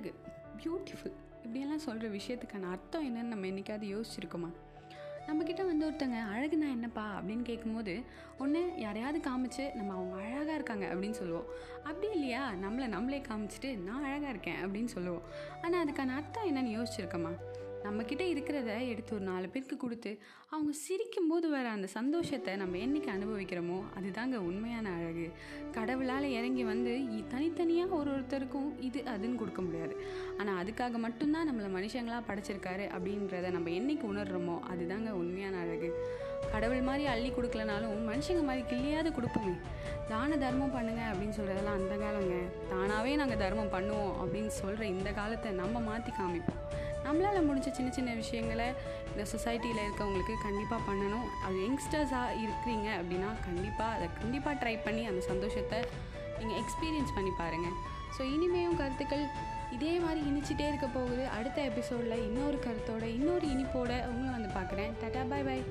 அழகு. பியூட்டிஃபுல் இப்படியெல்லாம் சொல்கிற விஷயத்துக்கான அர்த்தம் என்னென்னு நம்ம என்றைக்காவது யோசிச்சிருக்கோமா? நம்மக்கிட்ட வந்து ஒருத்தங்க அழகுனா என்னப்பா? அப்படின்னு கேட்கும்போது ஒன்று யாரையாவது காமிச்சு நம்ம அவங்க அழகாக இருக்காங்க அப்படின்னு சொல்லுவோம். அப்படி இல்லையா? நம்மளை நம்மளே காமிச்சிட்டு நான் அழகாக இருக்கேன் அப்படின்னு சொல்லுவோம். ஆனால் அதுக்கான அர்த்தம் என்னன்னு யோசிச்சிருக்கோமா? நம்மக்கிட்ட இருக்கிறத எடுத்து ஒரு நாலு பேருக்கு கொடுத்து அவங்க சிரிக்கும் போது வர அந்த சந்தோஷத்தை நம்ம என்னைக்கு அனுபவிக்கிறோமோ அதுதாங்க உண்மையான அழகு. கடவுளால் இறங்கி வந்து தனித்தனியாக ஒரு ஒருத்தருக்கும் இது அதுன்னு கொடுக்க முடியாது. ஆனால் அதுக்காக மட்டும்தான் நம்மளை மனுஷங்களாக படைச்சிருக்காரு அப்படின்றத நம்ம என்னைக்கு உணர்றோமோ அதுதாங்க உண்மையான அழகு. கடவுள் மாதிரி அள்ளி கொடுக்கலனாலும் மனுஷங்க மாதிரி கிள்ளியாவது கொடுப்போமே. தான தர்மம் பண்ணுங்க அப்படின்னு சொல்கிறதெல்லாம் அந்த காலங்க. தானாகவே நாங்கள் தர்மம் பண்ணுவோம் அப்படின்னு சொல்கிற இந்த காலத்தை நம்ம மாற்றி காமிப்போம். நம்மளால் முடிஞ்ச சின்ன சின்ன விஷயங்களை இந்த சொசைட்டியில் இருக்கவங்களுக்கு கண்டிப்பாக பண்ணணும். அது யங்ஸ்டர்ஸாக இருக்கிறீங்க அப்படின்னா கண்டிப்பாக அதை கண்டிப்பாக ட்ரை பண்ணி அந்த சந்தோஷத்தை நீங்கள் எக்ஸ்பீரியன்ஸ் பண்ணி பாருங்கள் ஸோ இனிமேயும் கருத்துக்கள் இதே மாதிரி இனிச்சிட்டே இருக்க போகுது. அடுத்த எபிசோடில் இன்னொரு கருத்தோட இன்னொரு இனிப்போட உங்களை வந்து பார்க்குறேன். டட்டா பாய் பாய்